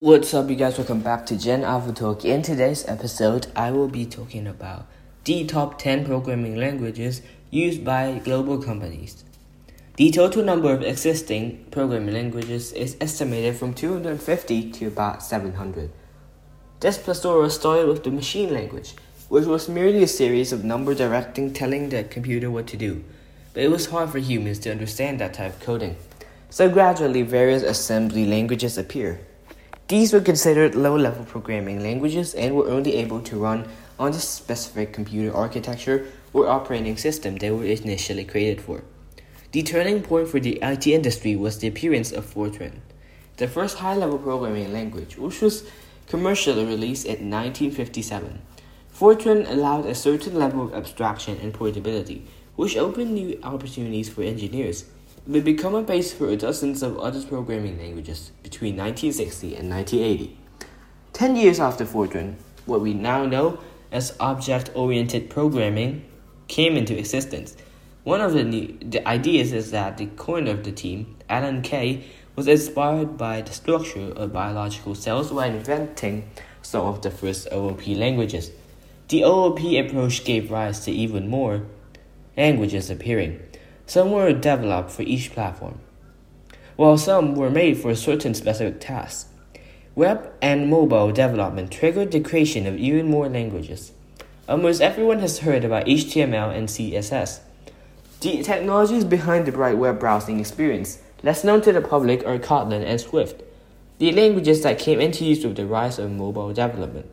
What's up, you guys? Welcome back to Gen Alpha Talk. In today's episode, I will be talking about the top 10 programming languages used by global companies. The total number of existing programming languages is estimated from 250 to about 700. This plethora started with the machine language, which was merely a series of number directing telling the computer what to do, but it was hard for humans to understand that type of coding. So gradually, various assembly languages appeared. These were considered low-level programming languages and were only able to run on the specific computer architecture or operating system they were initially created for. The turning point for the IT industry was the appearance of Fortran, the first high-level programming language, which was commercially released in 1957. Fortran allowed a certain level of abstraction and portability, which opened new opportunities for engineers would become a base for dozens of other programming languages between 1960 and 1980. Ten years after Fortran, what we now know as object oriented programming came into existence. One of the, new, the ideas is that the coiner of the team, Alan Kay, was inspired by the structure of biological cells while inventing some of the first OOP languages. The OOP approach gave rise to even more languages appearing. Some were developed for each platform, while some were made for certain specific tasks. Web and mobile development triggered the creation of even more languages. Almost everyone has heard about HTML and CSS. The technologies behind the bright web browsing experience, less known to the public, are Kotlin and Swift, the languages that came into use with the rise of mobile development.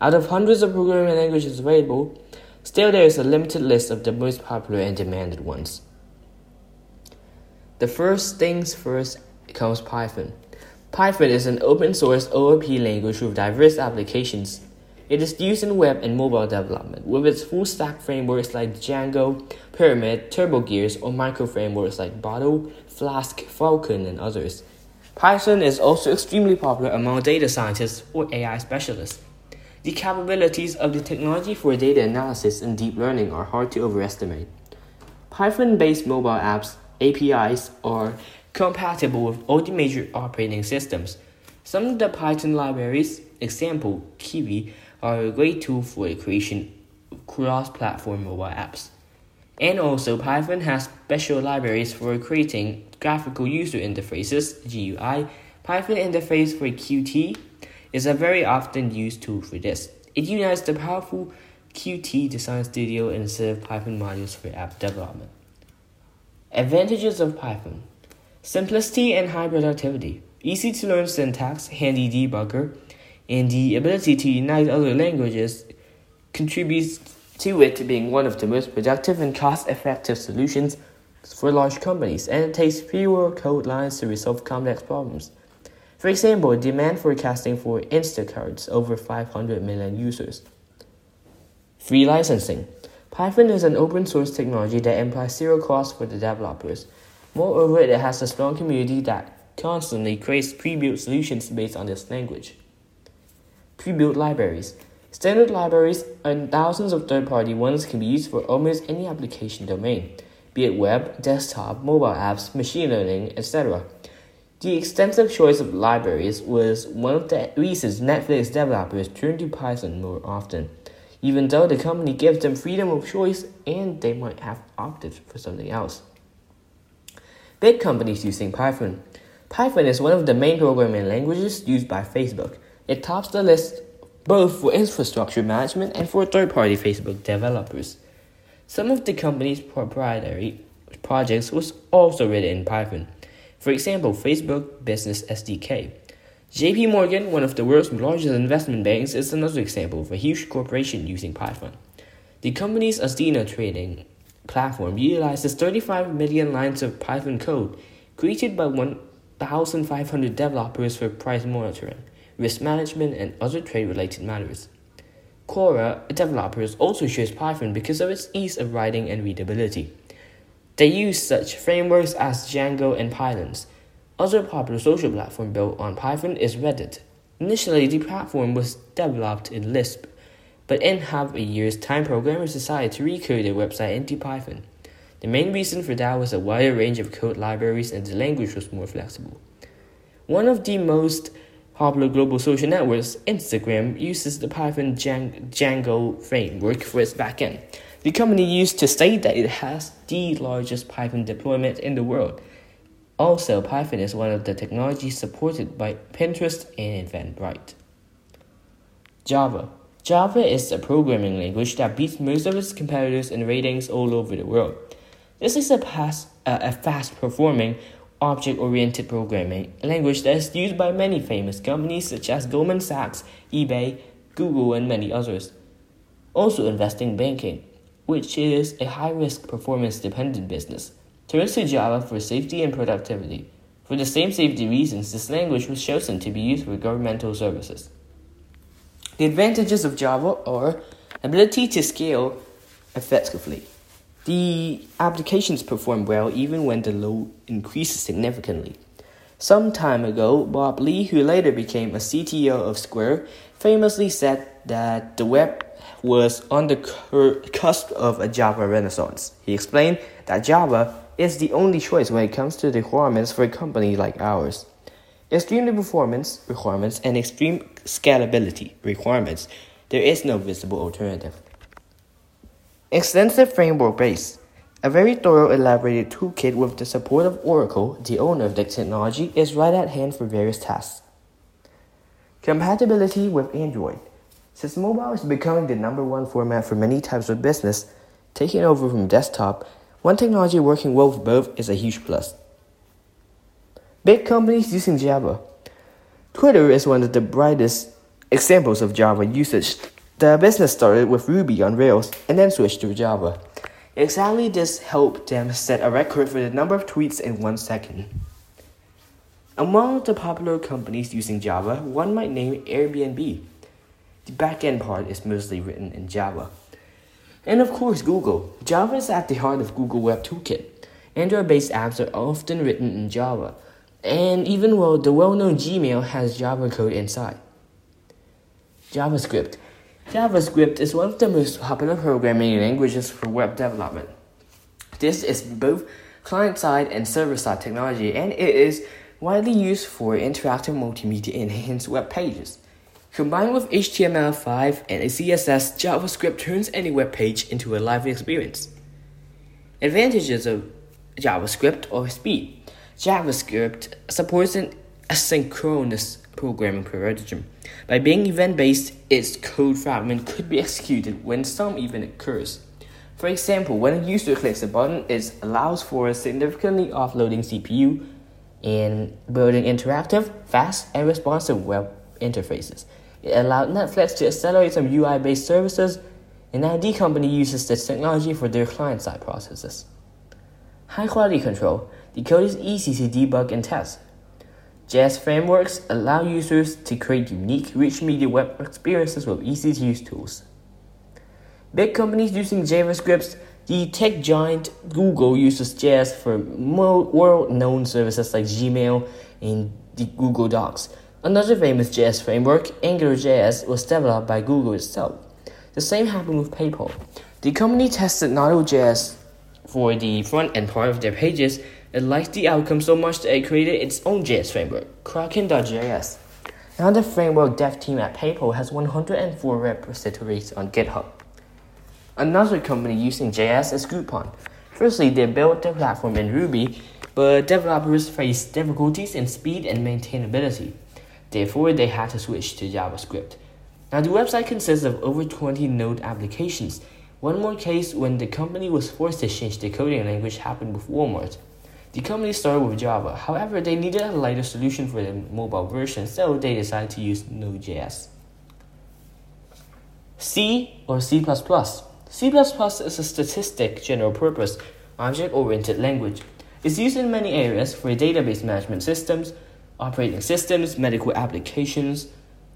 Out of hundreds of programming languages available, still there is a limited list of the most popular and demanded ones. The first things first comes Python. Python is an open source OOP language with diverse applications. It is used in web and mobile development with its full stack frameworks like Django, Pyramid, TurboGears, or micro frameworks like Bottle, Flask, Falcon, and others. Python is also extremely popular among data scientists or AI specialists. The capabilities of the technology for data analysis and deep learning are hard to overestimate. Python based mobile apps APIs are compatible with all the major operating systems. Some of the Python libraries, example Kivy, are a great tool for the creation of cross-platform mobile apps. And also, Python has special libraries for creating graphical user interfaces, GUI. Python interface for Qt is a very often used tool for this. It unites the powerful Qt Design Studio instead of Python modules for app development. Advantages of Python Simplicity and high productivity, easy to learn syntax, handy debugger, and the ability to unite other languages contributes to it being one of the most productive and cost effective solutions for large companies, and it takes fewer code lines to resolve complex problems. For example, demand forecasting for Instacarts over 500 million users. Free licensing. Python is an open source technology that implies zero cost for the developers. Moreover, it has a strong community that constantly creates pre-built solutions based on this language. Pre-built libraries. Standard libraries and thousands of third-party ones can be used for almost any application domain, be it web, desktop, mobile apps, machine learning, etc. The extensive choice of libraries was one of the reasons Netflix developers turned to Python more often even though the company gives them freedom of choice and they might have opted for something else. Big companies using Python. Python is one of the main programming languages used by Facebook. It tops the list both for infrastructure management and for third party Facebook developers. Some of the company's proprietary projects was also written in Python. For example, Facebook Business SDK, JP Morgan, one of the world's largest investment banks, is another example of a huge corporation using Python. The company's Athena trading platform utilizes 35 million lines of Python code created by 1,500 developers for price monitoring, risk management, and other trade related matters. Quora developers also choose Python because of its ease of writing and readability. They use such frameworks as Django and Pylons other popular social platform built on Python is Reddit. Initially, the platform was developed in Lisp, but in half a year's time, programmers decided to recode their website into Python. The main reason for that was a wider range of code libraries and the language was more flexible. One of the most popular global social networks, Instagram uses the Python Django framework for its backend. The company used to state that it has the largest Python deployment in the world. Also, Python is one of the technologies supported by Pinterest and Eventbrite. Java. Java is a programming language that beats most of its competitors in ratings all over the world. This is a, pass, uh, a fast performing, object oriented programming language that is used by many famous companies such as Goldman Sachs, eBay, Google, and many others. Also, investing banking which is a high risk performance dependent business, turns to Java for safety and productivity. For the same safety reasons, this language was chosen to be used for governmental services. The advantages of Java are ability to scale effectively. The applications perform well even when the load increases significantly. Some time ago, Bob Lee, who later became a CTO of Square, famously said that the web was on the cusp of a Java renaissance. He explained that Java is the only choice when it comes to the requirements for a company like ours. Extreme performance requirements and extreme scalability requirements, there is no visible alternative. Extensive framework base. A very thorough, elaborated toolkit with the support of Oracle, the owner of the technology, is right at hand for various tasks. Compatibility with Android. Since mobile is becoming the number one format for many types of business, taking over from desktop, one technology working well with both is a huge plus. Big companies using Java. Twitter is one of the brightest examples of Java usage. The business started with Ruby on Rails and then switched to Java. Exactly this helped them set a record for the number of tweets in one second. Among the popular companies using Java, one might name Airbnb. The backend part is mostly written in Java. And of course, Google. Java is at the heart of Google Web Toolkit. Android based apps are often written in Java, and even well, the well known Gmail has Java code inside. JavaScript. JavaScript is one of the most popular programming languages for web development. This is both client side and server side technology, and it is widely used for interactive multimedia enhanced web pages. Combined with HTML5 and a CSS, JavaScript turns any web page into a lively experience. Advantages of JavaScript or speed. JavaScript supports an asynchronous programming paradigm. By being event based, its code fragment could be executed when some event occurs. For example, when a user clicks a button, it allows for a significantly offloading CPU and building interactive, fast, and responsive web interfaces. It allowed Netflix to accelerate some UI based services, and now the company uses this technology for their client side processes. High quality control. The code is easy to debug and test. JS frameworks allow users to create unique, rich media web experiences with easy to use tools. Big companies using JavaScript, the tech giant Google uses JS for world known services like Gmail and the Google Docs. Another famous JS framework, AngularJS, was developed by Google itself. The same happened with PayPal. The company tested Node.js for the front end part of their pages and liked the outcome so much that it created its own JS framework, Kraken.js. Now the framework dev team at PayPal has 104 repositories on GitHub. Another company using JS is Groupon. Firstly, they built their platform in Ruby, but developers faced difficulties in speed and maintainability. Therefore, they had to switch to JavaScript. Now, the website consists of over 20 Node applications. One more case when the company was forced to change the coding language happened with Walmart. The company started with Java, however, they needed a lighter solution for the mobile version, so they decided to use Node.js. C or C++. C++ is a statistic general purpose object oriented language. It's used in many areas for database management systems, operating systems, medical applications,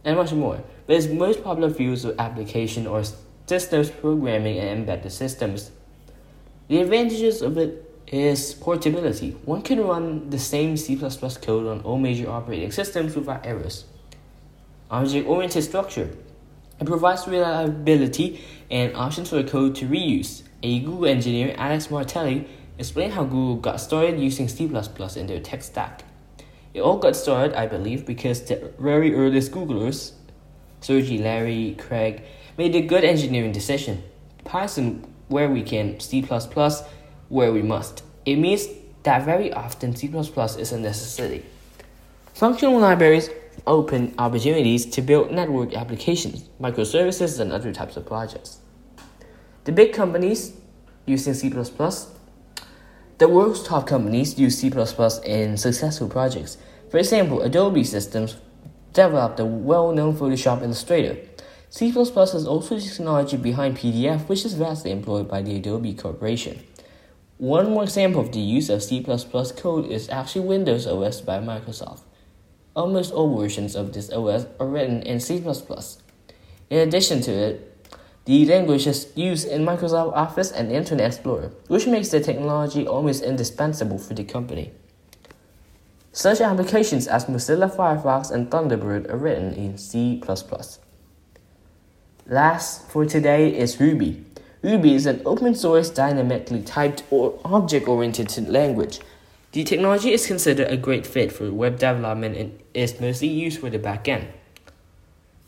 and much more. But its most popular fields of application are systems programming and embedded systems. The advantages of it is portability. One can run the same C++ code on all major operating systems without errors. Object-oriented structure. It provides reliability and options for code to reuse. A Google engineer, Alex Martelli, explained how Google got started using C++ in their tech stack. It all got started, I believe, because the very earliest Googlers, Sergey, Larry, Craig, made a good engineering decision. Python where we can, C++ where we must. It means that very often C++ is a necessity. Functional libraries open opportunities to build network applications, microservices, and other types of projects. The big companies using C++, the world's top companies use C++ in successful projects. For example, Adobe Systems developed the well-known Photoshop Illustrator. C++ is also the technology behind PDF, which is vastly employed by the Adobe Corporation. One more example of the use of C++ code is actually Windows OS by Microsoft. Almost all versions of this OS are written in C++. In addition to it, the language is used in Microsoft Office and Internet Explorer, which makes the technology almost indispensable for the company. Such applications as Mozilla Firefox and Thunderbird are written in C++. Last for today is Ruby. Ruby is an open source dynamically typed or object oriented language. The technology is considered a great fit for web development and is mostly used for the backend.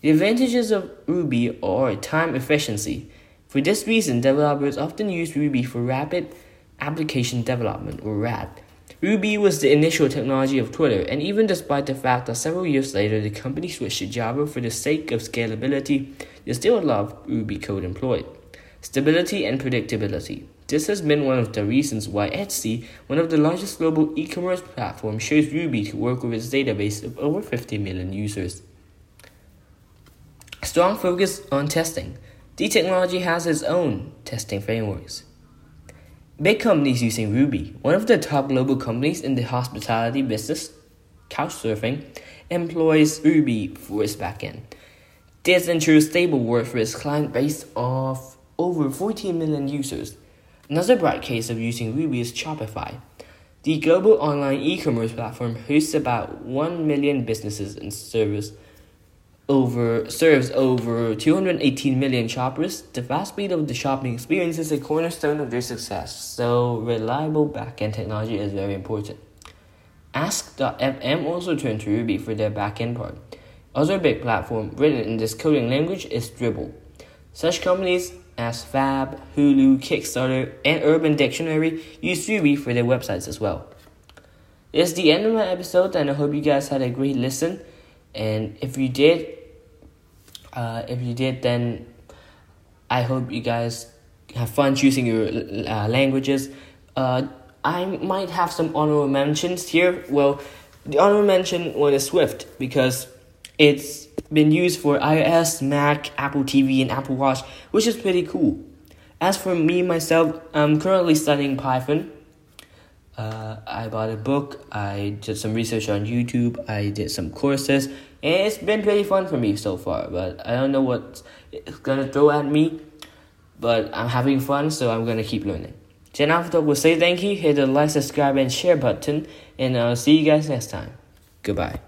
The advantages of Ruby are time efficiency. For this reason, developers often use Ruby for rapid application development or RAD. Ruby was the initial technology of Twitter, and even despite the fact that several years later the company switched to Java for the sake of scalability, there's still a lot of Ruby code employed. Stability and predictability. This has been one of the reasons why Etsy, one of the largest global e commerce platforms, chose Ruby to work with its database of over 50 million users. Strong focus on testing. D Technology has its own testing frameworks. Big companies using Ruby. One of the top global companies in the hospitality business, Couchsurfing, employs Ruby for its backend. This ensures stable work for its client base of over 14 million users. Another bright case of using Ruby is Shopify. The global online e-commerce platform hosts about 1 million businesses and serves over serves over 218 million shoppers. The fast speed of the shopping experience is a cornerstone of their success, so reliable backend technology is very important. Ask.fm also turned to Ruby for their backend part. Other big platform written in this coding language is Dribbble. Such companies as Fab, Hulu, Kickstarter, and Urban Dictionary use Ruby for their websites as well. It's the end of my episode, and I hope you guys had a great listen. And if you did, uh, if you did, then I hope you guys have fun choosing your uh, languages. Uh, I might have some honorable mentions here. Well, the honorable mention one is Swift because it's been used for iOS, Mac, Apple TV, and Apple Watch, which is pretty cool. As for me myself, I'm currently studying Python. Uh, I bought a book, I did some research on YouTube, I did some courses, and it's been pretty fun for me so far. But I don't know what it's gonna throw at me, but I'm having fun, so I'm gonna keep learning. Then after we'll say thank you, hit the like, subscribe, and share button, and I'll see you guys next time. Goodbye.